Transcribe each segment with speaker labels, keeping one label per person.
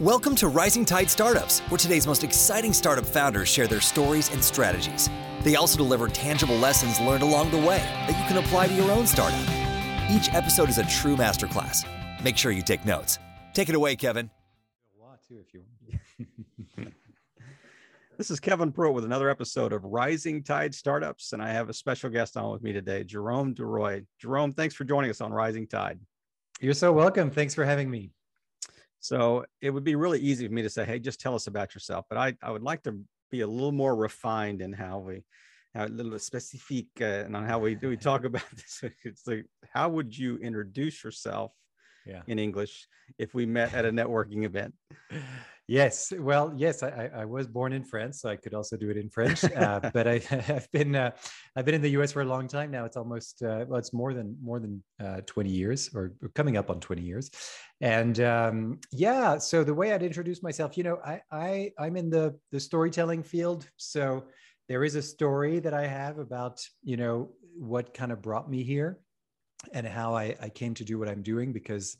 Speaker 1: Welcome to Rising Tide Startups, where today's most exciting startup founders share their stories and strategies. They also deliver tangible lessons learned along the way that you can apply to your own startup. Each episode is a true masterclass. Make sure you take notes. Take it away, Kevin.
Speaker 2: A lot too, if you. this is Kevin Pruitt with another episode of Rising Tide Startups, and I have a special guest on with me today, Jerome DeRoy. Jerome, thanks for joining us on Rising Tide.
Speaker 3: You're so welcome. Thanks for having me.
Speaker 2: So it would be really easy for me to say, "Hey, just tell us about yourself," but I, I would like to be a little more refined in how we, how a little specific, uh, and on how we do we talk about this. It's like, how would you introduce yourself yeah. in English if we met at a networking event?
Speaker 3: Yes, well, yes, I, I was born in France, so I could also do it in French. Uh, but I, have been uh, I've been in the U.S. for a long time now. It's almost uh, well, it's more than more than uh, 20 years, or coming up on 20 years. And um, yeah, so the way I'd introduce myself, you know, I, I I'm in the the storytelling field, so there is a story that I have about you know what kind of brought me here, and how I, I came to do what I'm doing because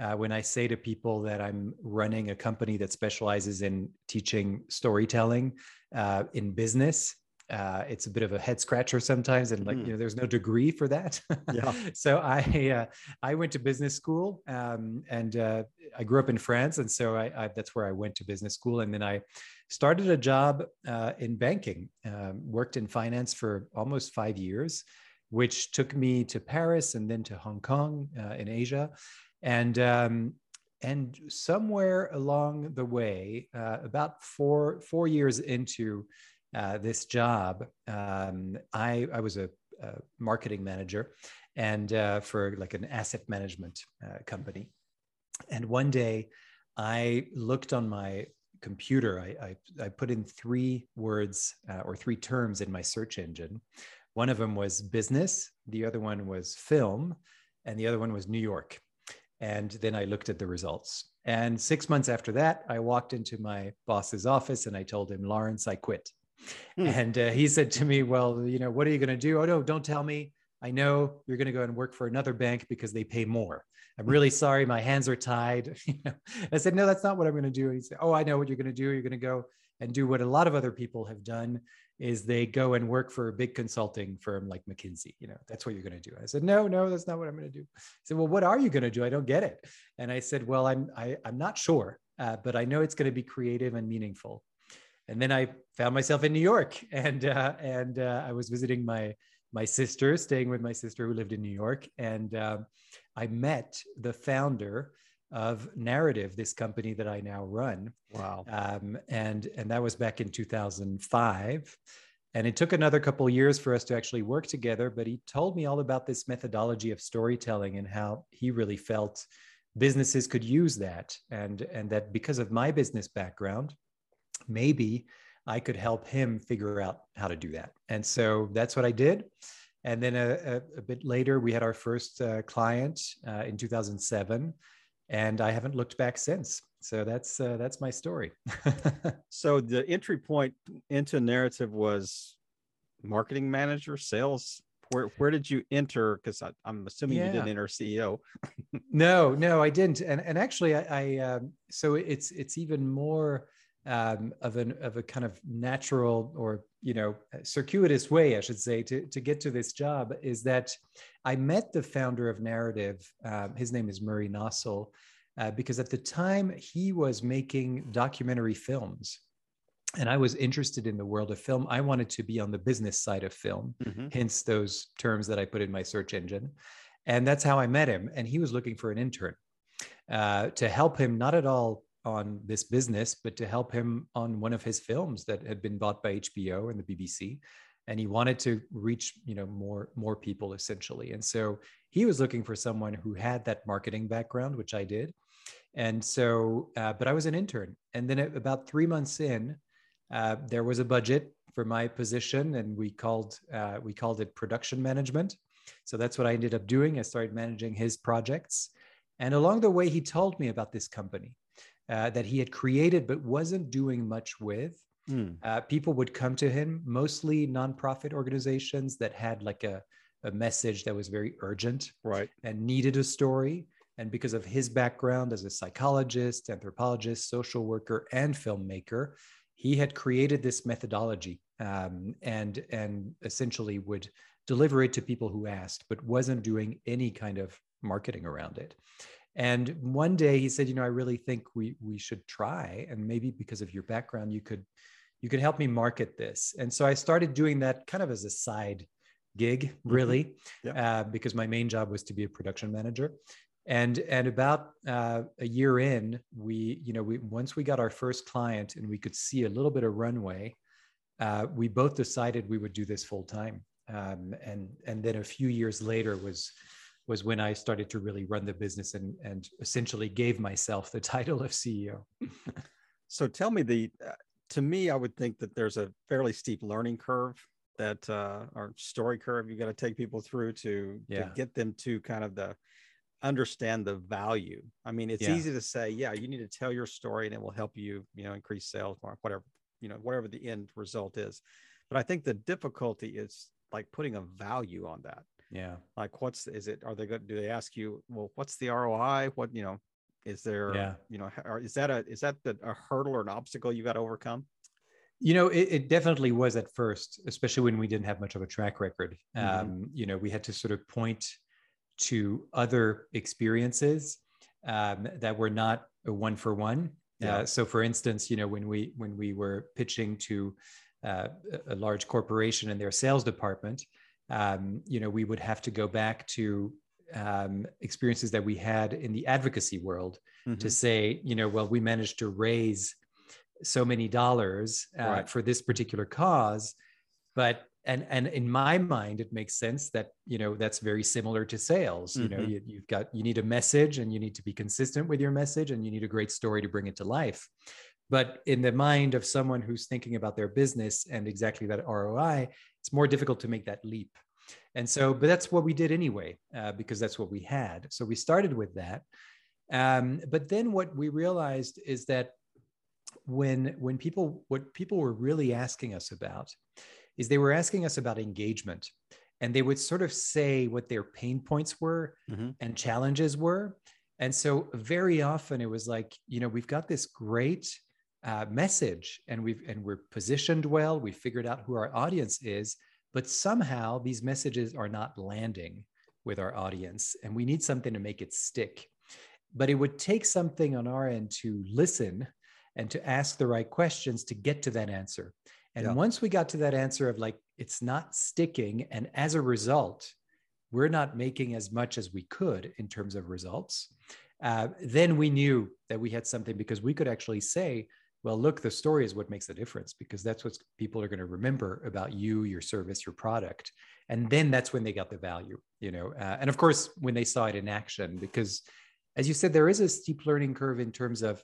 Speaker 3: uh, when I say to people that I'm running a company that specializes in teaching storytelling uh, in business, uh, it's a bit of a head scratcher sometimes, and like mm. you know, there's no degree for that. Yeah. so I uh, I went to business school, um, and uh, I grew up in France, and so I, I, that's where I went to business school, and then I started a job uh, in banking, um, worked in finance for almost five years, which took me to Paris and then to Hong Kong in Asia and um, and somewhere along the way, uh, about four four years into uh, this job, um, I I was a, a marketing manager, and uh, for like an asset management uh, company. And one day, I looked on my computer. I I, I put in three words uh, or three terms in my search engine. One of them was business. The other one was film, and the other one was New York. And then I looked at the results. And six months after that, I walked into my boss's office and I told him, Lawrence, I quit. Hmm. And uh, he said to me, Well, you know, what are you going to do? Oh, no, don't tell me. I know you're going to go and work for another bank because they pay more. I'm really sorry. My hands are tied. I said, No, that's not what I'm going to do. He said, Oh, I know what you're going to do. You're going to go and do what a lot of other people have done is they go and work for a big consulting firm like McKinsey. You know, that's what you're going to do. I said, no, no, that's not what I'm going to do. He said, well, what are you going to do? I don't get it. And I said, well, I'm, I, am i am not sure, uh, but I know it's going to be creative and meaningful. And then I found myself in New York and, uh, and uh, I was visiting my, my sister, staying with my sister who lived in New York. And uh, I met the founder of Narativ, this company that I now run.
Speaker 2: Wow.
Speaker 3: Um, and and that was back in 2005. And it took another couple years for us to actually work together. But he told me all about this methodology of storytelling and how he really felt businesses could use that, and and that because of my business background, maybe I could help him figure out how to do that. And so that's what I did. And then a, a, a bit later, we had our first uh, client uh, in 2007 and I haven't looked back since. So that's uh, that's my story.
Speaker 2: so the entry point into Narativ was marketing manager, sales. Where where did you enter? Because I'm assuming yeah. you didn't enter CEO.
Speaker 3: no, no, I didn't. And and actually, I, I um, so it's it's even more um, of an of a kind of natural or you know circuitous way, I should say, to to get to this job is that I met the founder of Narativ. Um, his name is Murray Nossel, uh, because at the time he was making documentary films. And I was interested in the world of film. I wanted to be on the business side of film, mm-hmm. hence those terms that I put in my search engine. And that's how I met him. And he was looking for an intern uh, to help him, not at all on this business, but to help him on one of his films that had been bought by HBO and the BBC and he wanted to reach you know more more people essentially. And so he was looking for someone who had that marketing background which i did. And so uh, but i was an intern. And then about three months in uh, there was a budget for my position and we called uh, we called it production management. So that's what i ended up doing. I started managing his projects. And along the way he told me about this company uh, that he had created but wasn't doing much with Mm. Uh, people would come to him, mostly nonprofit organizations that had like a, a message that was very urgent
Speaker 2: right.
Speaker 3: and needed a story. And because of his background as a psychologist, anthropologist, social worker, and filmmaker, he had created this methodology um, and, and essentially would deliver it to people who asked, but wasn't doing any kind of marketing around it. And one day he said, you know, I really think we we should try, and maybe because of your background, you could you could help me market this. And so I started doing that kind of as a side gig, mm-hmm. really, mm-hmm. yep. uh, because my main job was to be a production manager. And and about uh, a year in, we you know we once we got our first client and we could see a little bit of runway, uh, we both decided we would do this full time. Um, and and then a few years later was was when I started to really run the business and and essentially gave myself the title of CEO.
Speaker 2: so tell me the uh, to me I would think that there's a fairly steep learning curve that uh or story curve you got to take people through to, yeah. to get them to kind of the understand the value. I mean, it's yeah. easy to say, yeah, you need to tell your story and it will help you, you know, increase sales or whatever, you know, whatever the end result is. But I think the difficulty is like putting a value on that
Speaker 3: yeah.
Speaker 2: Like what's is it are they good do they ask you well what's the roi what you know is there yeah. you know or is that a is that the, a hurdle or an obstacle you got to overcome?
Speaker 3: You know it, it, definitely was at first especially when we didn't have much of a track record. Mm-hmm. um, you know we had to sort of point to other experiences um, that were not a one for one. Yeah. Uh, so for instance you know when we when we were pitching to uh, a large corporation and their sales department um, you know, we would have to go back to um, experiences that we had in the advocacy world mm-hmm. to say, you know, well, we managed to raise so many dollars uh, right. for this particular cause, but and and in my mind, it makes sense that you know that's very similar to sales. Mm-hmm. You know, mm-hmm. you, you've got you need a message, and you need to be consistent with your message, and you need a great story to bring it to life. But in the mind of someone who's thinking about their business and exactly that ROI, it's more difficult to make that leap. And so, but that's what we did anyway, uh, because that's what we had. So we started with that. Um, but then what we realized is that when when people what people were really asking us about is they were asking us about engagement and they would sort of say what their pain points were mm-hmm. and challenges were and so very often it was like you know we've got this great uh, message and we've and we're positioned well. We figured out who our audience is but somehow these messages are not landing with our audience and we need something to make it stick. But it would take something on our end to listen and to ask the right questions to get to that answer. And yeah. once we got to that answer of like it's not sticking and as a result we're not making as much as we could in terms of results uh, then we knew that we had something because we could actually say well look the story is what makes the difference because that's what people are going to remember about you your service your product. And then that's when they got the value you know uh, and of course when they saw it in action because as you said there is a steep learning curve in terms of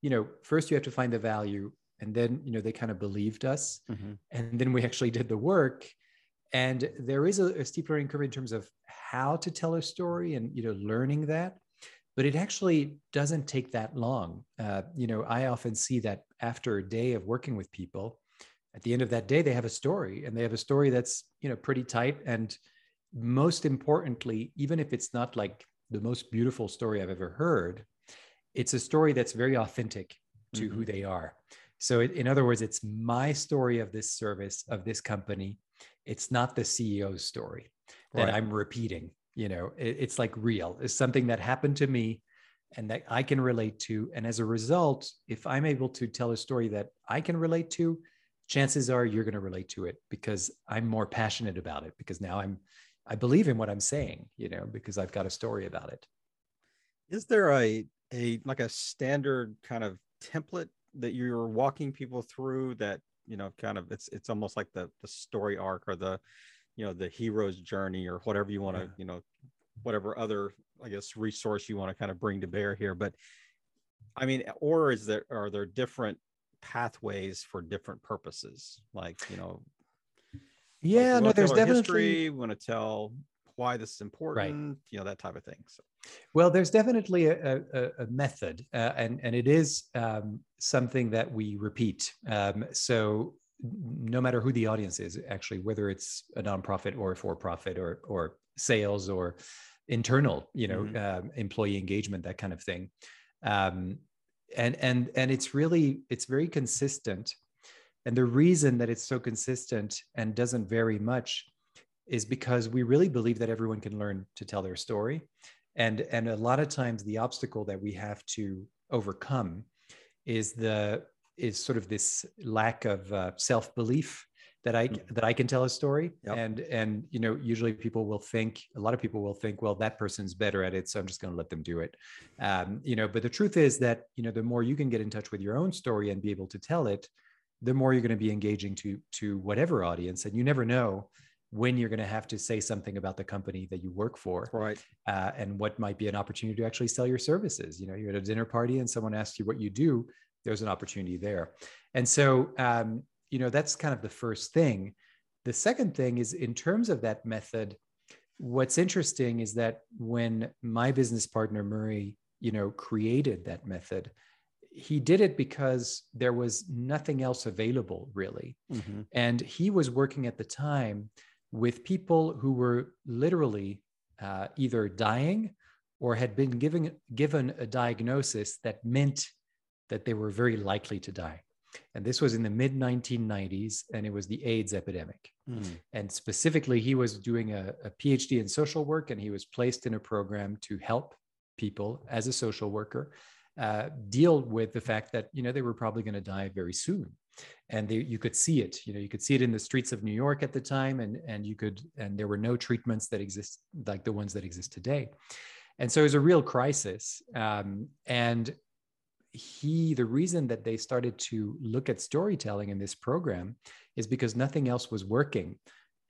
Speaker 3: you know first you have to find the value and then you know they kind of believed us mm-hmm. and then we actually did the work. And there is a, a steep learning curve in terms of how to tell a story and you know learning that but it actually doesn't take that long. Uh, you know, I often see that after a day of working with people, at the end of that day, they have a story and they have a story that's, you know, pretty tight. And most importantly, even if it's not like the most beautiful story I've ever heard, it's a story that's very authentic to mm-hmm. who they are. So, in other words, it's my story of this service, of this company. It's not the CEO's story that right. I'm repeating you know it, it's like real. It's something that happened to me and that i can relate to. And as a result if i'm able to tell a story that i can relate to chances are you're going to relate to it because i'm more passionate about it because now i'm i believe in what i'm saying you know because i've got a story about it.
Speaker 2: Is there a a like a standard kind of template that you're walking people through that you know kind of it's it's almost like the the story arc or the you know the hero's journey or whatever you want to yeah. you know whatever other i guess resource you want to kind of bring to bear here but i mean or is there are there different pathways for different purposes like you know
Speaker 3: yeah like no there's definitely history,
Speaker 2: we want to tell why this is important right. you know that type of thing so
Speaker 3: well there's definitely a, a, a method uh, and and it is um, something that we repeat um, so no matter who the audience is actually whether it's a nonprofit or a for-profit or or sales or internal you know
Speaker 2: Mhm.
Speaker 3: um, employee engagement that kind of thing. Um, and and and it's really it's very consistent. And the reason that it's so consistent and doesn't vary much is because we really believe that everyone can learn to tell their story. And and a lot of times the obstacle that we have to overcome is the is sort of this lack of uh, self-belief that I
Speaker 2: Mhm.
Speaker 3: that I can tell a story
Speaker 2: Yep.
Speaker 3: and and you know usually people will think a lot of people will think well that person's better at it so I'm just going to let them do it um, you know but the truth is that you know the more you can get in touch with your own story and be able to tell it the more you're going to be engaging to to whatever audience and you never know when you're going to have to say something about the company that you work for
Speaker 2: Right.
Speaker 3: uh, and what might be an opportunity to actually sell your services. You know, you're at a dinner party and someone asks you what you do, there's an opportunity there. And so, um, you know, that's kind of the first thing. The second thing is in terms of that method, what's interesting is that when my business partner, Murray, you know, created that method, he did it because there was nothing else available really.
Speaker 2: Mhm.
Speaker 3: And he was working at the time with people who were literally uh, either dying or had been given, given a diagnosis that meant that they were very likely to die. And this was in the mid 1990s, and it was the AIDS epidemic.
Speaker 2: Mm.
Speaker 3: And specifically, he was doing a, a PhD in social work, and he was placed in a program to help people as a social worker uh, deal with the fact that you know they were probably going to die very soon and they, you could see it you know you could see it in the streets of new york at the time and and you could and there were no treatments that exist like the ones that exist today and so it was a real crisis um, and he the reason that they started to look at storytelling in this program is because nothing else was working.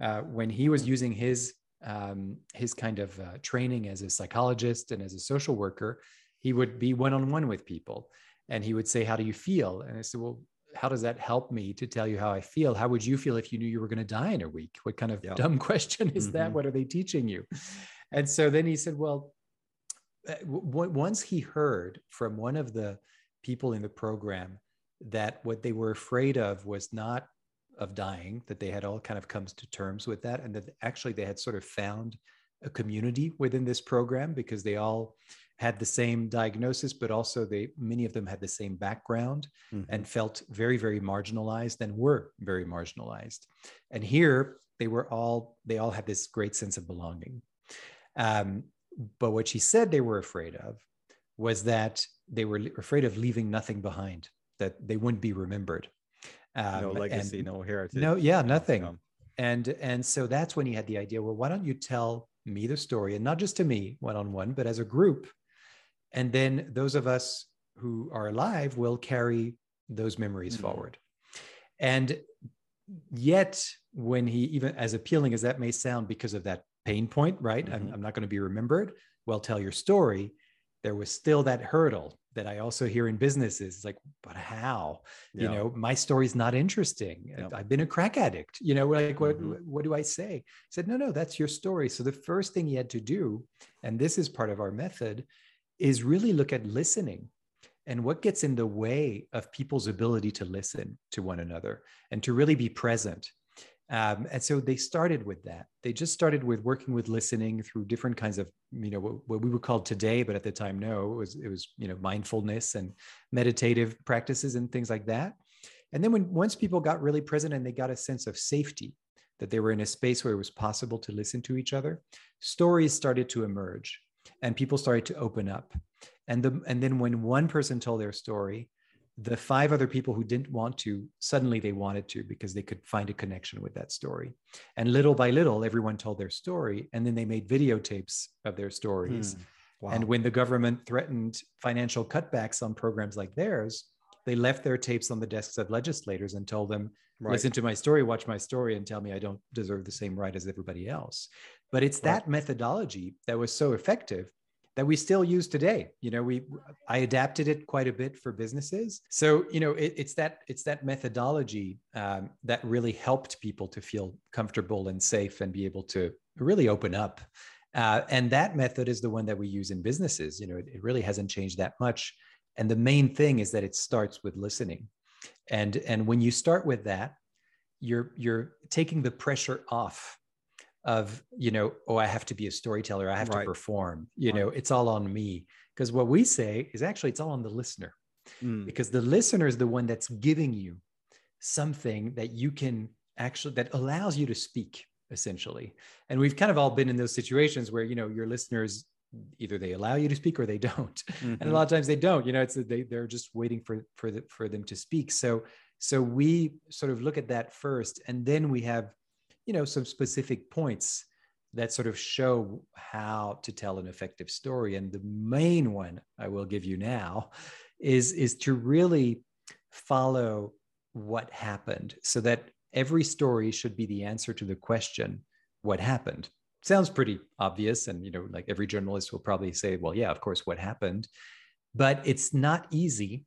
Speaker 3: Uh, when he was using his um, his kind of uh, training as a psychologist and as a social worker he would be one-on-one with people and he would say how do you feel? And i said well how does that help me to tell you how i feel? How would you feel if you knew you were going to die in a week? What kind of
Speaker 2: Yeah.
Speaker 3: dumb question is that?
Speaker 2: Mhm.
Speaker 3: what are they teaching you? And so then he said well uh, w- once he heard from one of the people in the program that what they were afraid of was not of dying that they had all kind of come to terms with that and that actually they had sort of found a community within this program because they all had the same diagnosis but also they many of them had the same background
Speaker 2: Mhm.
Speaker 3: and felt very very marginalized and were very marginalized and here they were all they all had this great sense of belonging um, but what she said they were afraid of was that they were afraid of leaving nothing behind that they wouldn't be remembered um,
Speaker 2: no legacy, no heritage.
Speaker 3: no yeah nothing
Speaker 2: so-
Speaker 3: and and so that's when he had the idea well why don't you tell me the story and not just to me one on one but as a group and then those of us who are alive will carry those memories
Speaker 2: Mhm.
Speaker 3: forward and yet when he even as appealing as that may sound because of that pain point right I'm,
Speaker 2: Mhm.
Speaker 3: I'm not going to be remembered well tell your story there was still that hurdle that i also hear in businesses it's like but how? You know my story's not interesting.
Speaker 2: Yep.
Speaker 3: i've been a crack addict. You know like what
Speaker 2: Mhm.
Speaker 3: what do i say? He said no no that's your story. So the first thing he had to do and this is part of our method is really look at listening and what gets in the way of people's ability to listen to one another and to really be present um, and so they started with that. They just started with working with listening through different kinds of you know what, what we would call today but at the time no it was it was you know mindfulness and meditative practices and things like that. And then when once people got really present and they got a sense of safety that they were in a space where it was possible to listen to each other stories started to emerge and people started to open up. And the and then when one person told their story the five other people who didn't want to suddenly they wanted to because they could find a connection with that story and little by little everyone told their story and then they made videotapes of their stories
Speaker 2: Hmm. Wow.
Speaker 3: and when the government threatened financial cutbacks on programs like theirs they left their tapes on the desks of legislators and told them
Speaker 2: Right.
Speaker 3: listen to my story watch my story and tell me i don't deserve the same right as everybody else but it's
Speaker 2: Right.
Speaker 3: that methodology that was so effective that we still use today. You know we i adapted it quite a bit for businesses. So you know it, it's that it's that methodology um, that really helped people to feel comfortable and safe and be able to really open up. Uh, and that method is the one that we use in businesses. You know it, it really hasn't changed that much. And the main thing is that it starts with listening. And and when you start with that you're you're taking the pressure off of you know oh i have to be a storyteller. I have
Speaker 2: Right.
Speaker 3: to perform. You
Speaker 2: Right.
Speaker 3: know it's all on me. Because what we say is actually it's all on the listener.
Speaker 2: Mm,
Speaker 3: because the listener is the one that's giving you something that you can actually that allows you to speak essentially. And we've kind of all been in those situations where you know your listeners either they allow you to speak or they don't. And a
Speaker 2: mhm.
Speaker 3: lot of times they don't you know it's they, they're just waiting for for the, for them to speak. So so we sort of look at that first and then we have you know some specific points that sort of show how to tell an effective story. And the main one i will give you now is is to really follow what happened so that every story should be the answer to the question what happened? Sounds pretty obvious and you know like every journalist will probably say well yeah of course what happened. But it's not easy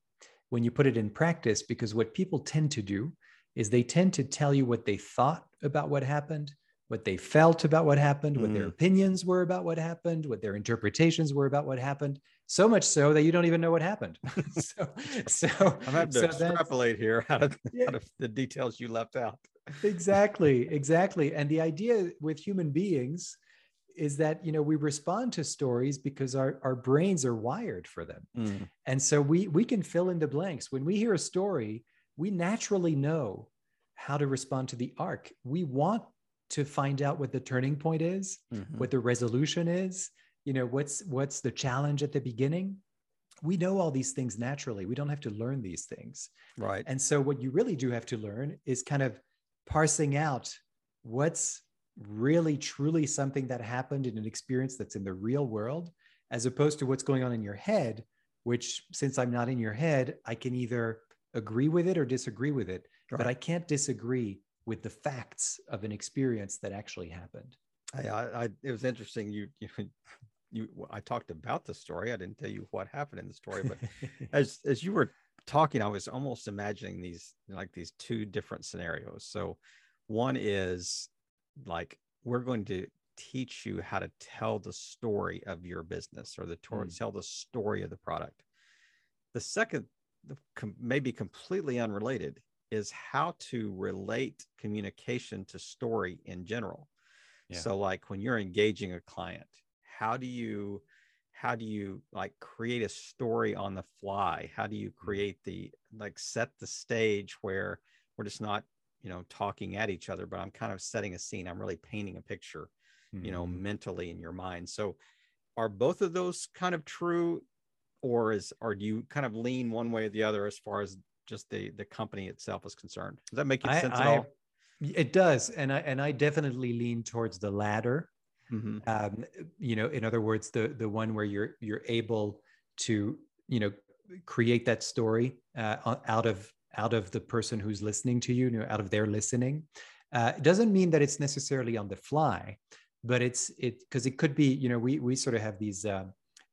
Speaker 3: when you put it in practice because what people tend to do is they tend to tell you what they thought about what happened what they felt about what happened what their
Speaker 2: Mm.
Speaker 3: opinions were about what happened what their interpretations were about what happened so much so that you don't even know what happened so so
Speaker 2: I'm having to
Speaker 3: so that's-
Speaker 2: extrapolate here out of,
Speaker 3: Yeah.
Speaker 2: out of the details you left out.
Speaker 3: exactly exactly and the idea with human beings is that you know we respond to stories because our, our brains are wired for them
Speaker 2: Mm,
Speaker 3: and so we we can fill in the blanks when we hear a story we naturally know how to respond to the arc we want to find out what the turning point is
Speaker 2: mhm.
Speaker 3: what the resolution is you know what's what's the challenge at the beginning we know all these things naturally we don't have to learn these things
Speaker 2: Right.
Speaker 3: and so, what you really do have to learn is kind of parsing out what's really truly something that happened in an experience that's in the real world, as opposed to what's going on in your head, which, since I'm not in your head, I can either agree with it or disagree with it, but I can't disagree with the facts of an experience that actually happened.
Speaker 2: I, I, I, it was interesting. You, you, you, I talked about the story. I didn't tell you what happened in the story, but as as you were talking, I was almost imagining these like these two different scenarios. So one is like we're going to teach you how to tell the story of your business or the tor-
Speaker 3: Mm.
Speaker 2: tell the story of the product. The second, com- maybe completely unrelated, is how to relate communication to story in general.
Speaker 3: Yeah.
Speaker 2: So like when you're engaging a client, how do you how do you like create a story on the fly? How do you create the like set the stage where we're just not, you know, talking at each other, but I'm kind of setting a scene. I'm really painting a picture, you know,
Speaker 3: Mhm.
Speaker 2: mentally in your mind. So are both of those kind of true or is or do you kind of lean one way or the other as far as just the the company itself is concerned? Does that make
Speaker 3: I-
Speaker 2: sense at
Speaker 3: I-
Speaker 2: all?
Speaker 3: It does, and I and I definitely lean towards the latter.
Speaker 2: Mhm.
Speaker 3: um, you know in other words the the one where you're you're able to you know create that story uh, out of out of the person who's listening to you, you know, out of their listening uh, it doesn't mean that it's necessarily on the fly but it's it because it could be you know we we sort of have these uh,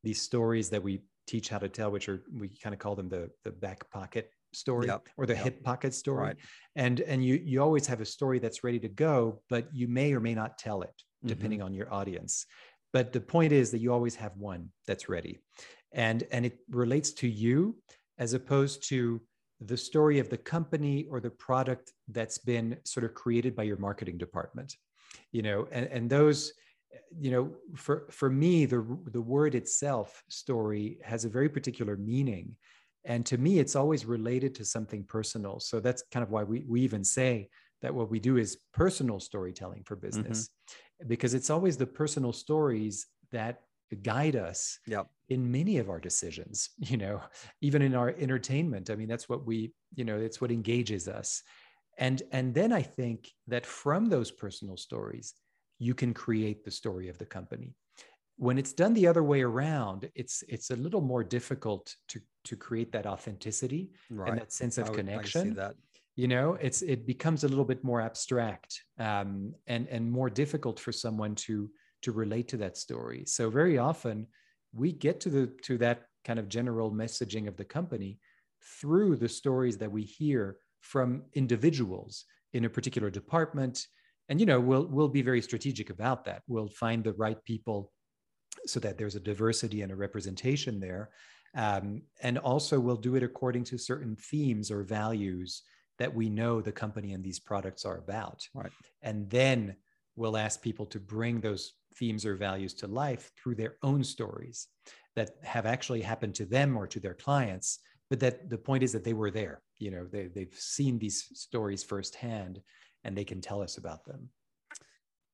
Speaker 3: these stories that we teach how to tell which are we kind of call them the the back pocket story
Speaker 2: Yep,
Speaker 3: or the
Speaker 2: yep.
Speaker 3: hip pocket story
Speaker 2: Right.
Speaker 3: and and you you always have a story that's ready to go but you may or may not tell it
Speaker 2: Mm-hmm.
Speaker 3: depending on your audience but the point is that you always have one that's ready and and it relates to you as opposed to the story of the company or the product that's been sort of created by your marketing department you know and, and those you know for for me the the word itself story has a very particular meaning. And to me it's always related to something personal. So that's kind of why we, we even say that what we do is personal storytelling for mm-hmm. business because it's always the personal stories that guide us
Speaker 2: Yep.
Speaker 3: in many of our decisions you know even in our entertainment. I mean that's what we you know it's what engages us. And and then i think that from those personal stories you can create the story of the company when it's done the other way around it's it's a little more difficult to to create that authenticity
Speaker 2: Right.
Speaker 3: and that sense of
Speaker 2: I would- I see
Speaker 3: connection
Speaker 2: that.
Speaker 3: you know it's it becomes a little bit more abstract um, and and more difficult for someone to to relate to that story so very often we get to the to that kind of general messaging of the company through the stories that we hear from individuals in a particular department and you know we'll we'll be very strategic about that. We'll find the right people so that there's a diversity and a representation there. Um, and also we'll do it according to certain themes or values that we know the company and these products are about.
Speaker 2: Right.
Speaker 3: and then we'll ask people to bring those themes or values to life through their own stories that have actually happened to them or to their clients but that the point is that they were there. You know they, they've seen these stories firsthand and they can tell us about them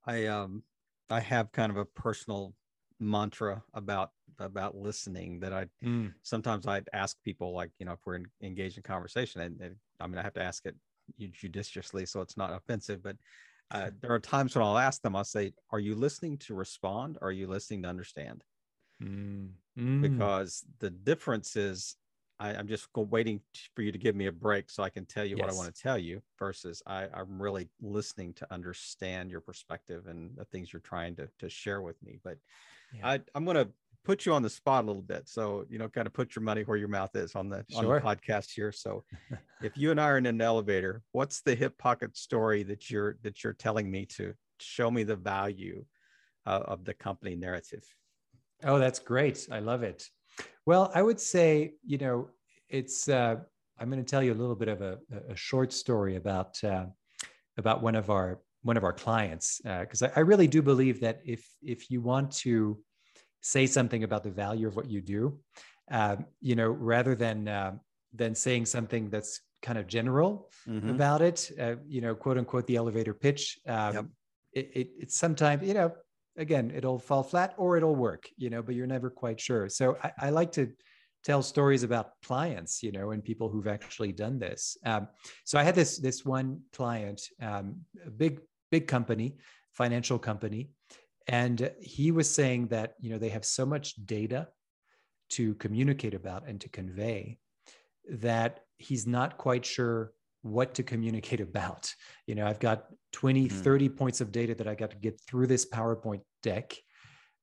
Speaker 2: i um i have kind of a personal mantra about about listening that i mm. sometimes i'd ask people like you know if we're in, engaged in conversation and, and i mean i have to ask it judiciously so it's not offensive but uh, there are times when i'll ask them i'll say are you listening to respond or are you listening to understand mm. Mm. because the difference is I, am just waiting for you to give me a break so I can tell you yes. what I want to tell you versus I, I'm really listening to understand your perspective and the things you're trying to, to share with me. But yeah. I, I'm going to put you on the spot a little bit. So, you know, kind of put your money where your mouth is on the, sure. on the podcast here. So if you and I are in an elevator, what's the hip pocket story that you're, that you're telling me to show me the value uh, of the company Narativ?
Speaker 3: Oh, that's great. I love it. Well, I would say, you know, it's, uh, I'm going to tell you a little bit of a, a short story about, uh, about one of our, one of our clients, because uh, I, I really do believe that if, if you want to say something about the value of what you do, um, you know, rather than, uh, than saying something that's kind of general mm-hmm. about it, uh, you know, quote unquote, the elevator pitch, um, yep. it, it, it's sometimes, you know, again, it'll fall flat or it'll work, you know, but you're never quite sure. So I, I like to tell stories about clients, you know, and people who've actually done this. Um, so I had this this one client, um, a big big company, financial company, and he was saying that you know they have so much data to communicate about and to convey that he's not quite sure what to communicate about. You know, I've got 20, mm-hmm. 30 points of data that I got to get through this PowerPoint deck.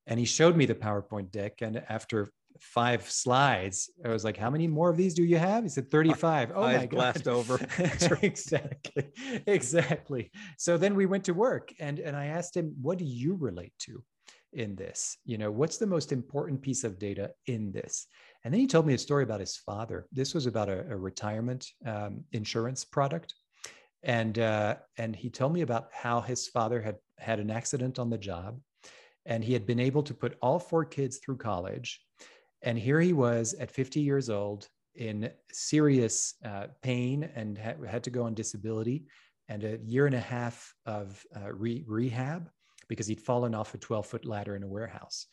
Speaker 3: And he showed me the PowerPoint deck. And after five slides, I was like, How many more of these do you have? He said, 35. Oh, my
Speaker 2: God. over.
Speaker 3: exactly. Exactly. So then we went to work and, and I asked him, What do you relate to? In this? You know what's the most important piece of data in this? And then he told me a story about his father. This was about a, a retirement um, insurance product, and uh, and he told me about how his father had had an accident on the job, and he had been able to put all four kids through college, and here he was at 50 years old in serious uh, pain and ha- had to go on disability, and a year and a half of uh, re- rehab because he'd fallen off a 12 foot ladder in a warehouse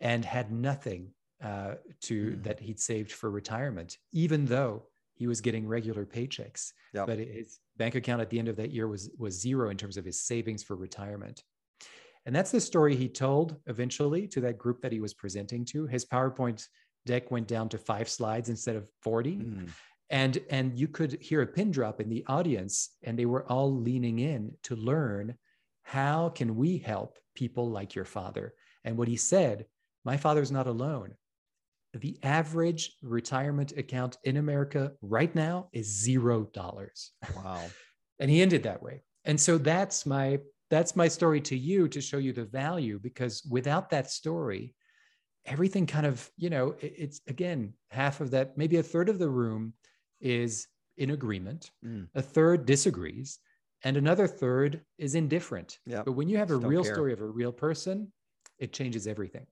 Speaker 3: and had nothing uh, to mm. that he'd saved for retirement, even though he was getting regular paychecks. Yep. But his bank account at the end of that year was was zero in terms of his savings for retirement. And that's the story he told eventually to that group that he was presenting to. His PowerPoint deck went down to five slides instead of 40. Mm. And, and you could hear a pin drop in the audience, and they were all leaning in to learn how can we help people like your father? And what he said, my father's not alone the average retirement account in America right now is zero dollars.
Speaker 2: Wow.
Speaker 3: and he ended that way. And so that's my that's my story to you to show you the value because without that story, everything kind of, you know, it's again, half of that, maybe a third of the room is in agreement, mm. a third disagrees, and another third is indifferent.
Speaker 2: Yeah.
Speaker 3: But when you have a real care. story of a real person, it changes everything.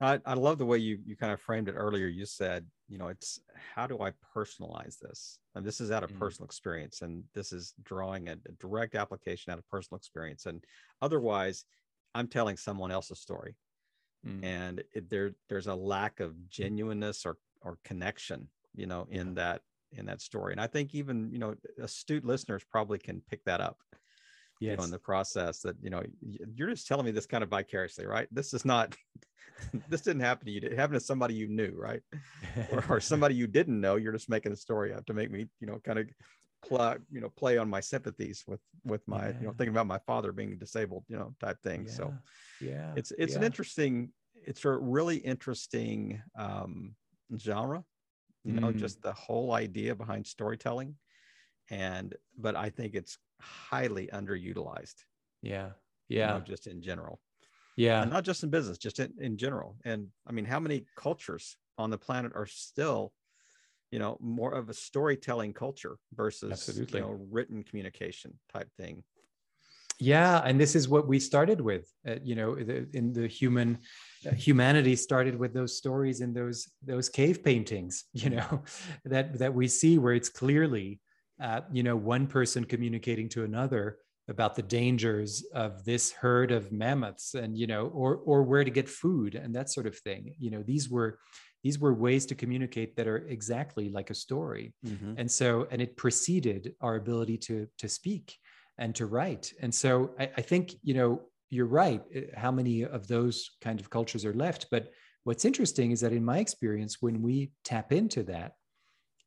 Speaker 2: I, I love the way you you kind of framed it earlier. You said, you know, it's how do I personalize this? And this is out of mm. personal experience, and this is drawing a, a, direct application out of personal experience. And otherwise, I'm telling someone else's story, mm. and it, there there's a lack of genuineness or or connection, you know, in that in that story. And I think even you know astute listeners probably can pick that up yes. you know, in the process that you know you're just telling me this kind of vicariously right this is not this didn't happen to you it happened to somebody you knew right or, or, somebody you didn't know you're just making a story up to make me you know kind of play you know play on my sympathies with with my yeah. you know thinking about my father being disabled you know type thing
Speaker 3: yeah.
Speaker 2: so
Speaker 3: yeah
Speaker 2: it's it's
Speaker 3: yeah.
Speaker 2: an interesting it's a really interesting um genre you know mm. just the whole idea behind storytelling and but i think it's highly underutilized.
Speaker 3: Yeah. Yeah.
Speaker 2: You know, just in general.
Speaker 3: Yeah.
Speaker 2: And not just in business, just in, in general. And I mean, how many cultures on the planet are still, you know, more of a storytelling culture versus,
Speaker 3: Absolutely.
Speaker 2: you know, written communication type thing.
Speaker 3: Yeah and this is what we started with uh, you know the, in the human uh, humanity started with those stories in those those cave paintings you know that that we see where it's clearly uh, you know one person communicating to another about the dangers of this herd of mammoths and you know or or where to get food and that sort of thing. You know these were these were ways to communicate that are exactly like a story. Mm-hmm. and so and it preceded our ability to to speak and to write. And so I, I think you know you're right eh, how many of those kind of cultures are left. But what's interesting is that in my experience when we tap into that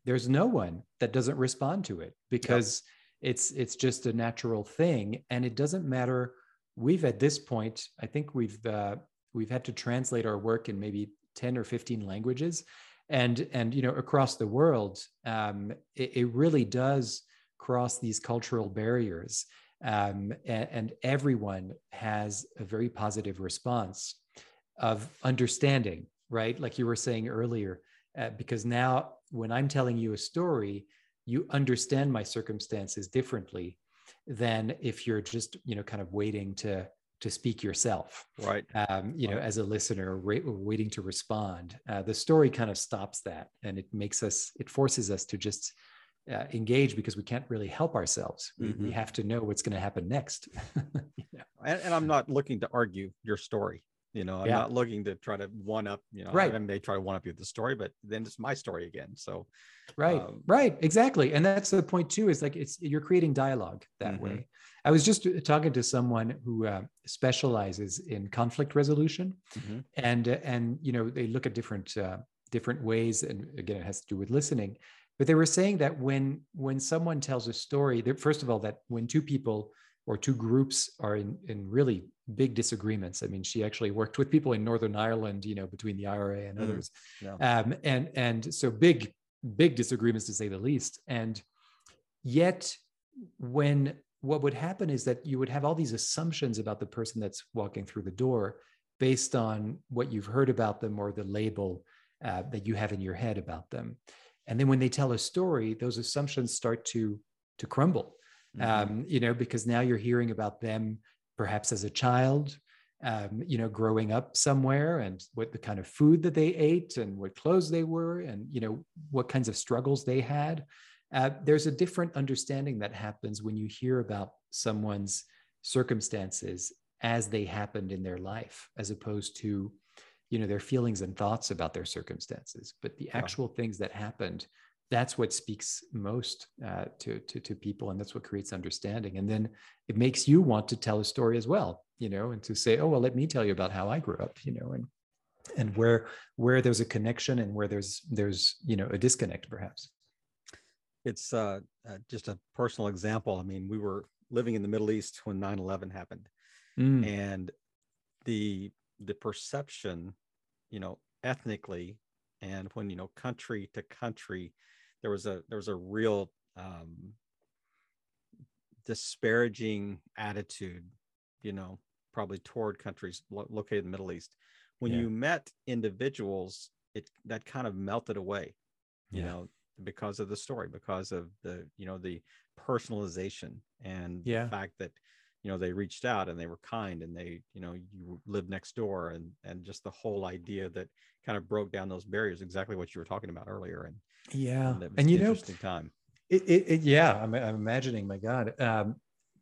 Speaker 3: there's no one that doesn't respond to it because yep. it's it's just a natural thing. And it doesn't matter we've at this point i think we've uh, we've had to translate our work in maybe 10 or 15 languages. And and you know across the world um, it, it, really does cross these cultural barriers um, and, and, everyone has a very positive response of understanding right? Like you were saying earlier uh, because now when i'm telling you a story you understand my circumstances differently than if you're just you know kind of waiting to to speak yourself
Speaker 2: right.
Speaker 3: um, you know as a listener waiting to respond. Uh, the story kind of stops that and it makes us it forces us to just uh, engage because we can't really help ourselves we, mm-hmm. we have to know what's going to happen next
Speaker 2: know? and, and, i'm not looking to argue your story you know i'm yeah. not looking to try to one up you know
Speaker 3: right
Speaker 2: i may try to one up you with the story but then it's my story again so
Speaker 3: right um, right exactly and that's the point too is like it's you're creating dialogue that mm-hmm. way i was just talking to someone who uh, specializes in conflict resolution mm-hmm. and uh, and you know they look at different uh, different ways and again it has to do with listening but they were saying that when when someone tells a story first of all that when two people or two groups are in, in really big disagreements. I mean, she actually worked with people in Northern Ireland, you know, between the IRA and mm, others, yeah. um, and and so big big disagreements to say the least. And yet, when what would happen is that you would have all these assumptions about the person that's walking through the door based on what you've heard about them or the label uh, that you have in your head about them. And then when they tell a story, those assumptions start to to crumble. Mm-hmm. Um, you know, because now you're hearing about them perhaps as a child, um, you know, growing up somewhere and what the kind of food that they ate and what clothes they were and, you know, what kinds of struggles they had. Uh, there's a different understanding that happens when you hear about someone's circumstances as they happened in their life, as opposed to, you know, their feelings and thoughts about their circumstances. But the actual yeah. things that happened that's what speaks most uh, to, to, to people and that's what creates understanding and then it makes you want to tell a story as well you know and to say oh well let me tell you about how i grew up you know and and where where there's a connection and where there's there's you know a disconnect perhaps
Speaker 2: it's uh, uh, just a personal example i mean we were living in the middle east when 9-11 happened mm. and the the perception you know ethnically and when you know country to country there was a there was a real um, disparaging attitude, you know, probably toward countries lo- located in the Middle East. When yeah. you met individuals, it that kind of melted away, you yeah. know, because of the story, because of the you know the personalization and yeah. the fact that you know they reached out and they were kind and they you know you lived next door and and just the whole idea that kind of broke down those barriers exactly what you were talking about earlier and
Speaker 3: yeah and, and you know
Speaker 2: interesting time.
Speaker 3: It, it, it, yeah I'm, I'm imagining my god um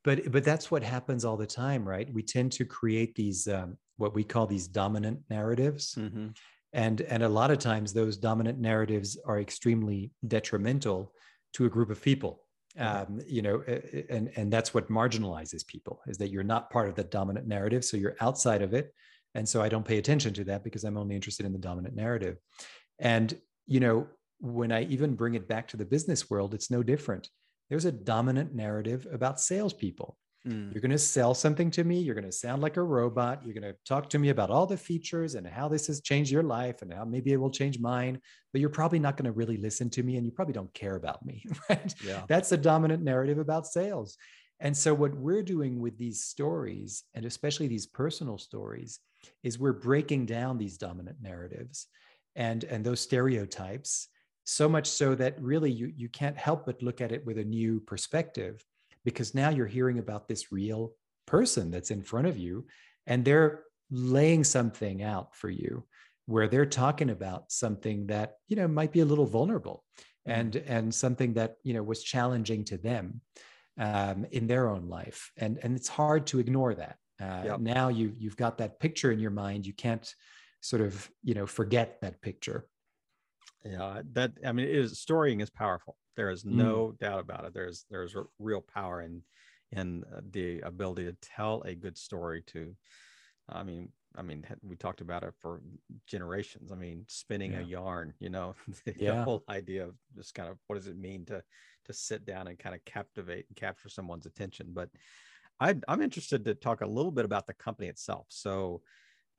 Speaker 3: but but that's what happens all the time right? We tend to create these um, what we call these dominant narratives mm-hmm. and and a lot of times those dominant narratives are extremely detrimental to a group of people um, you know and and that's what marginalizes people is that you're not part of the dominant narrative so you're outside of it and so i don't pay attention to that because i'm only interested in the dominant narrative and you know when I even bring it back to the business world, it's no different. There's a dominant narrative about salespeople. Mm. You're going to sell something to me. You're going to sound like a robot. You're going to talk to me about all the features and how this has changed your life and how maybe it will change mine. But you're probably not going to really listen to me and you probably don't care about me. Right.
Speaker 2: Yeah.
Speaker 3: That's the dominant narrative about sales. And so, what we're doing with these stories, and especially these personal stories, is we're breaking down these dominant narratives and, and those stereotypes so much so that really you, you can't help but look at it with a new perspective because now you're hearing about this real person that's in front of you and they're laying something out for you where they're talking about something that you know might be a little vulnerable mm-hmm. and and something that you know was challenging to them um, in their own life. And and it's hard to ignore that. Uh, yep. now you you've got that picture in your mind. You can't sort of you know forget that picture.
Speaker 2: Yeah that i mean it is storying is powerful there is mm. no mm. doubt about it there's there's real power in in uh, the ability to tell a good story to i mean I mean, we talked about it for generations. I mean, spinning yeah. a yarn, you know, the, yeah. the, whole idea of just kind of what does it mean to to sit down and kind of captivate and capture someone's attention. But I, I'm interested to talk a little bit about the company itself. So,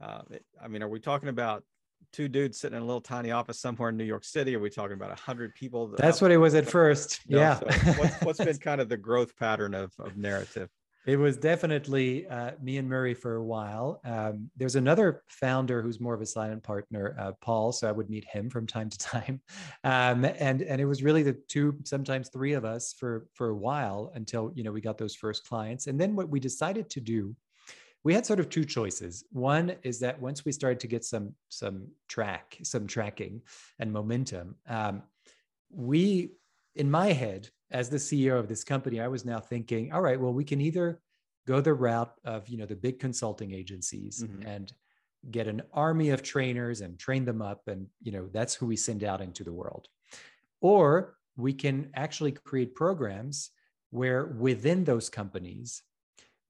Speaker 2: uh, I mean, are we talking about two dudes sitting in a little tiny office somewhere in New York City? Are we talking about a hundred people?
Speaker 3: That's what it was at first. yeah. So
Speaker 2: what's, what's been kind of the growth pattern of, of Narativ?
Speaker 3: It was definitely uh, me and Murray for a while. Um, there's another founder who's more of a silent partner, uh, Paul. So I would meet him from time to time, um, and and it was really the two, sometimes three of us for for a while until you know we got those first clients. And then what we decided to do, we had sort of two choices. One is that once we started to get some some track, some tracking and momentum, um, we in my head as the CEO of this company, I was now thinking, all right, well, we can either go the route of you know the big consulting agencies mm-hmm. and get an army of trainers and train them up, and you know that's who we send out into the world, or we can actually create programs where within those companies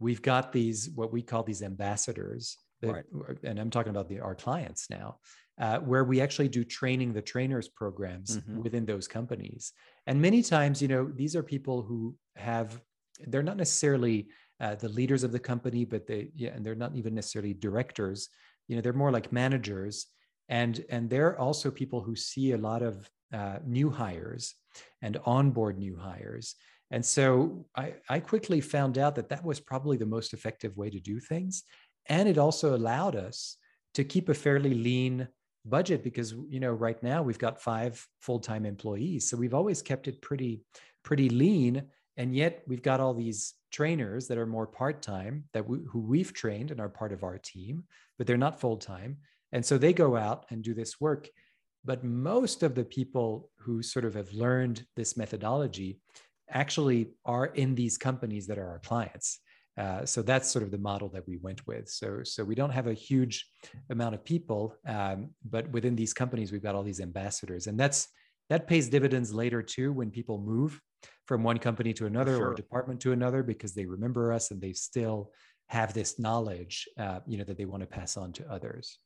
Speaker 3: we've got these what we call these ambassadors that, right. and i'm talking about the our clients now uh, where we actually do training the trainers programs mm-hmm. within those companies. And many times, you know, these are people who have, they're not necessarily uh, the leaders of the company, but they, yeah, and they're not even necessarily directors. You know, they're more like managers, and and they're also people who see a lot of uh, new hires and onboard new hires. And so I, I quickly found out that that was probably the most effective way to do things. And it also allowed us to keep a fairly lean budget because you know right now we've got five full-time employees. So we've always kept it pretty pretty lean. And yet we've got all these trainers that are more part-time that we, who we've trained and are part of our team but they're not full-time. And so they go out and do this work. But most of the people who sort of have learned this methodology actually are in these companies that are our clients uh, so that's sort of the model that we went with. So, so we don't have a huge amount of people, um, but within these companies, we've got all these ambassadors, and that's that pays dividends later too when people move from one company to another sure. or department to another because they remember us and they still have this knowledge, uh, you know, that they want to pass on to others.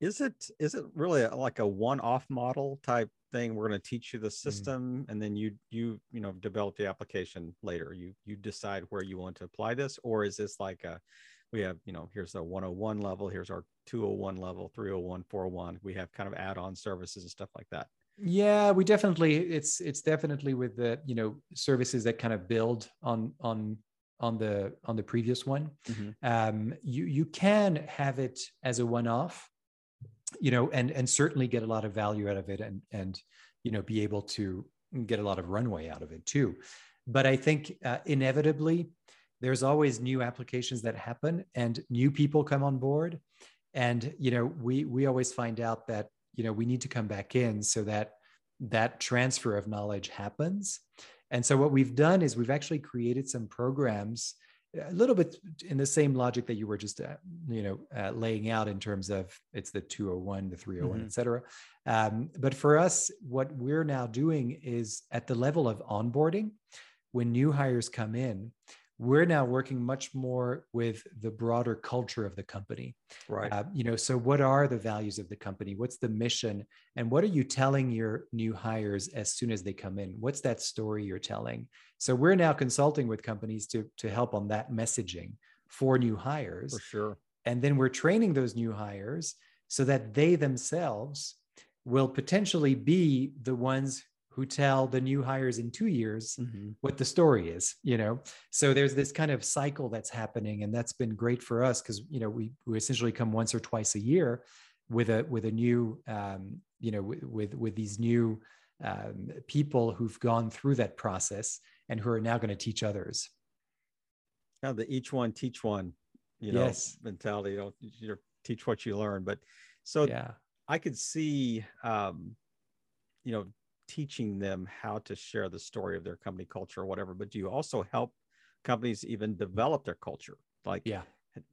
Speaker 2: Is it is it really like a one-off model type thing we're going to teach you the mm-hmm. system mm. and then you you you know develop the application later you you decide where you want to apply this or is this like a we have you know here's a 101 level here's our 201 level 301 401 we have kind of add-on services and stuff like that
Speaker 3: yeah we definitely it's it's definitely with the you know services that kind of build on on on the on the previous one mm-hmm. um you you can have it as a one-off you know, and and certainly get a lot of value out of it, and and you know, be able to get a lot of runway out of it too. But I think uh, inevitably, there's always new applications that happen, and new people come on board, and you know, we we always find out that you know we need to come back in so that that transfer of knowledge happens. And so what we've done is we've actually created some programs a little bit in the same logic that you were just uh, you know uh, laying out in terms of it's the 201 the 301 mm-hmm. et cetera um, but for us what we're now doing is at the level of onboarding when new hires come in we're now working much more with the broader culture of the company.
Speaker 2: Right. Uh,
Speaker 3: you know so what are the values of the company? What's the mission? And what are you telling your new hires as soon as they come in? What's that story you're telling? So we're now consulting with companies to to help on that messaging for new hires.
Speaker 2: For sure.
Speaker 3: And then we're training those new hires so that they themselves will potentially be the ones who tell the new hires in two years mm-hmm. what the story is you know so there's this kind of cycle that's happening and that's been great for us because you know we, we essentially come once or twice a year with a with a new um, you know with, with with these new um, people who've gone through that process and who are now going to teach others
Speaker 2: of the each one teach one, you know,
Speaker 3: Yes.
Speaker 2: mentality. You know, you teach what you learn. But so
Speaker 3: yeah.
Speaker 2: I could see, um, you know, teaching them how to share the story of their company culture or whatever. But do you also help companies even develop their culture? Like,
Speaker 3: Yeah.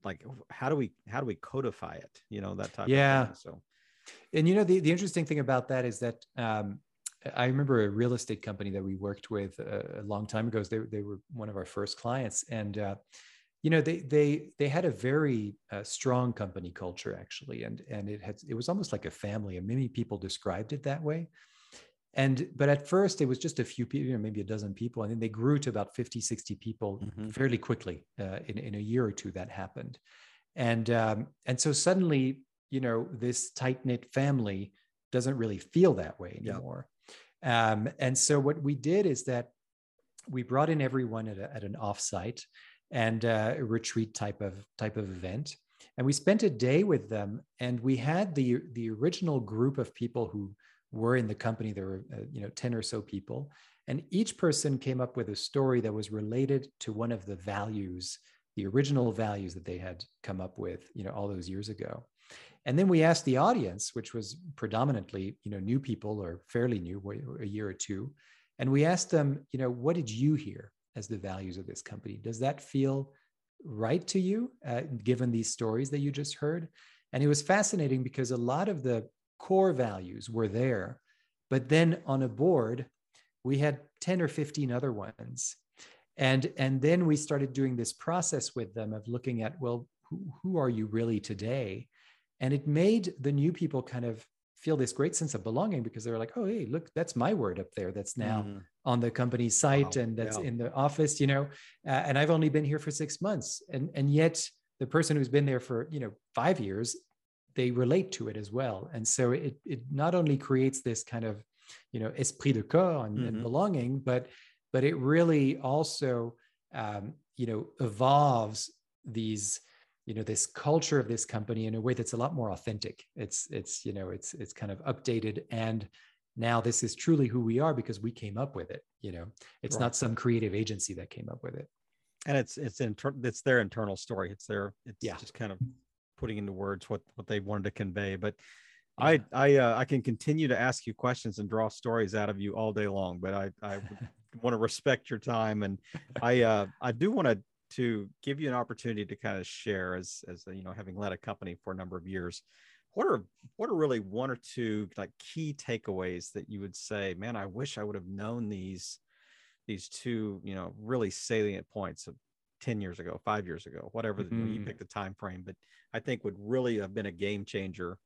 Speaker 2: like how do we how do we codify it? You know, that type
Speaker 3: Yeah.
Speaker 2: of thing. So
Speaker 3: And you know, the, the interesting thing about that is that um, I remember a real estate company that we worked with a, a long time ago. They, they were one of our first clients, and uh, you know, they they they had a very uh, strong company culture actually, and and it had it was almost like a family, and many people described it that way. And but at first it was just a few people, you know, maybe a dozen people, and then they grew to about 50, 60 people
Speaker 2: Mhm.
Speaker 3: fairly quickly. Uh, in in a year or two, that happened, and um, and so suddenly you know this tight knit family doesn't really feel that way
Speaker 2: Yeah.
Speaker 3: anymore um, and so what we did is that we brought in everyone at, a, at an offsite and uh, a retreat type of type of event and we spent a day with them and we had the the original group of people who were in the company there were uh, you know 10 or so people. And each person came up with a story that was related to one of the values the original values that they had come up with you know all those years ago. And then we asked the audience which was predominantly you know new people or fairly new a year or two. And we asked them you know what did you hear as the values of this company? Does that feel right to you uh, given these stories that you just heard? And it was fascinating because a lot of the core values were there. But then on a board we had 10 or 15 other ones. And and then we started doing this process with them of looking at well who, who are you really today? And it made the new people kind of feel this great sense of belonging because they're like oh hey look that's my word up there that's now
Speaker 2: Mhm.
Speaker 3: on the company's site
Speaker 2: Wow,
Speaker 3: and that's
Speaker 2: yeah.
Speaker 3: in the office you know? Uh, and i've only been here for six months. And and yet the person who's been there for you know five years they relate to it as well and so it it not only creates this kind of you know esprit de corps and, and
Speaker 2: Mhm.
Speaker 3: belonging but but it really also um, you know evolves these you know this culture of this company in a way that's a lot more authentic it's it's you know it's it's kind of updated and now this is truly who we are because we came up with it you know it's
Speaker 2: Right.
Speaker 3: not some creative agency that came up with it
Speaker 2: and it's it's inter- it's their internal story. It's their it's
Speaker 3: Yeah.
Speaker 2: just kind of putting into words what what they wanted to convey. But
Speaker 3: Yeah.
Speaker 2: I I uh, I can continue to ask you questions and draw stories out of you all day long, but I I want to respect your time and I uh I do want to to give you an opportunity to kind of share as as you know having led a company for a number of years. What are what are really one or two like key takeaways that you would say, man, I wish I would have known these these two, you know, really salient points of 10 years ago, five years ago, whatever you, know, you pick the time frame, but I think would really have been a game changer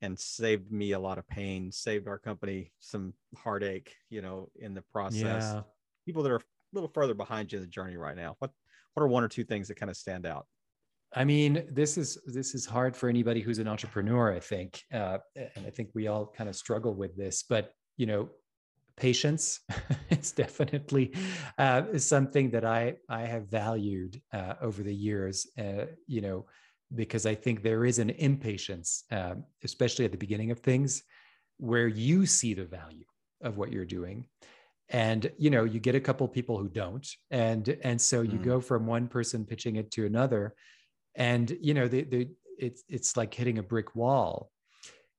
Speaker 2: and saved me a lot of pain, saved our company some heartache, you know, in the process.
Speaker 3: yeah
Speaker 2: People that are a little further behind you in the journey right now. What what are one or two things that kind of stand out?
Speaker 3: I mean, this is this is hard for anybody who's an entrepreneur. I think, uh, and I think we all kind of struggle with this. But you know, patience is definitely uh, something that I I have valued uh, over the years. Uh, you know, because I think there is an impatience, um, especially at the beginning of things, where you see the value of what you're doing and you know you get a couple people who don't and and so you
Speaker 2: Mm.
Speaker 3: go from one person pitching it to another and you know the, the it's it's like hitting a brick wall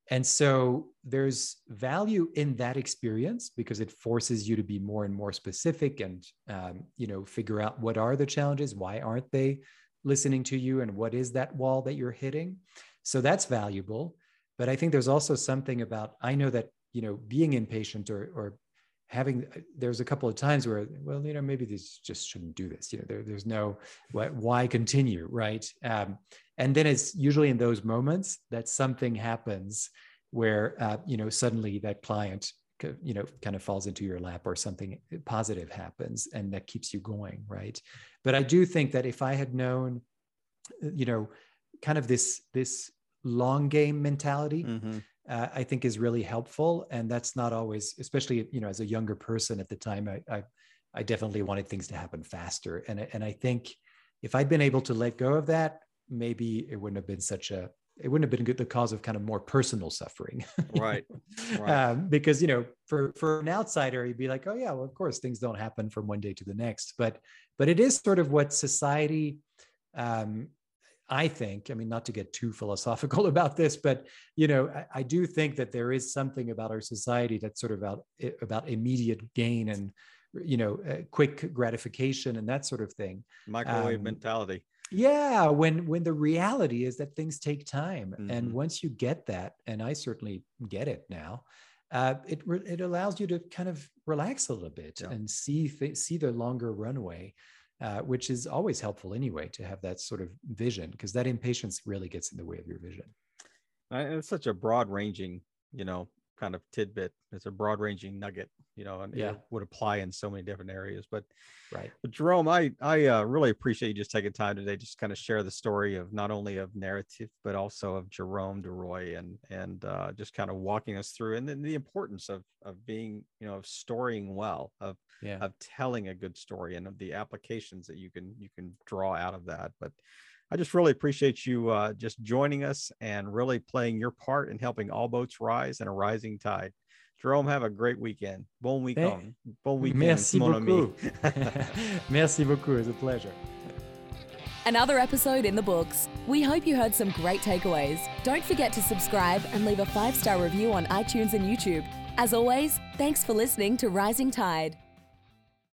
Speaker 3: and so there's value in that experience because it forces you to be more and more specific and um, you know figure out what are the challenges why aren't they listening to you and what is that wall that you're hitting? So that's valuable. But i think there's also something about i know that you know being impatient or or having there's a couple of times where well you know maybe these just shouldn't do this. You know there, there's no why, why continue right? Um, and then it's usually in those moments that something happens where uh, you know suddenly that client you know kind of falls into your lap or something positive happens and that keeps you going right but i do think that if i had known you know kind of this this long game mentality
Speaker 2: Mm-hmm.
Speaker 3: uh, I think is really helpful. And that's not always, especially you know, as a younger person at the time, I I, I definitely wanted things to happen faster. And and I think if I'd been able to let go of that, maybe it wouldn't have been such a it wouldn't have been good the cause of kind of more personal suffering
Speaker 2: right, right.
Speaker 3: Um, because you know for for an outsider he'd be like oh yeah well of course things don't happen from one day to the next but but it is sort of what society um, I think, I mean, not to get too philosophical about this, but you know, I, I, do think that there is something about our society that's sort of about about immediate gain and you know, uh, quick gratification and that sort of thing.
Speaker 2: Microwave um, mentality.
Speaker 3: Yeah, when when the reality is that things take time, mm-hmm. and once you get that, and I certainly get it now, uh, it it allows you to kind of relax a little bit yeah. and see th- see the longer runway uh, which is always helpful anyway to have that sort of vision because that impatience really gets in the way of your vision.
Speaker 2: And it's such a broad ranging, you know, kind of tidbit. It's a broad ranging nugget, you know, and yeah. it would apply in so many different areas. But
Speaker 3: right.
Speaker 2: But Jerome, I I uh, really appreciate you just taking time today, just kind of share the story of not only of Narativ but also of Jerome DeRoy and and uh, just kind of walking us through and then the importance of of being you know of storying well of yeah. of telling a good story and of the applications that you can you can draw out of that. But I just really appreciate you uh, just joining us and really playing your part in helping all boats rise in a rising tide. Jerome, have a great weekend. Bon weekend. Bon weekend.
Speaker 3: Merci beaucoup. Merci beaucoup. It's a pleasure.
Speaker 4: Another episode in the books. We hope you heard some great takeaways. Don't forget to subscribe and leave a five star review on iTunes and YouTube. As always, thanks for listening to Rising Tide.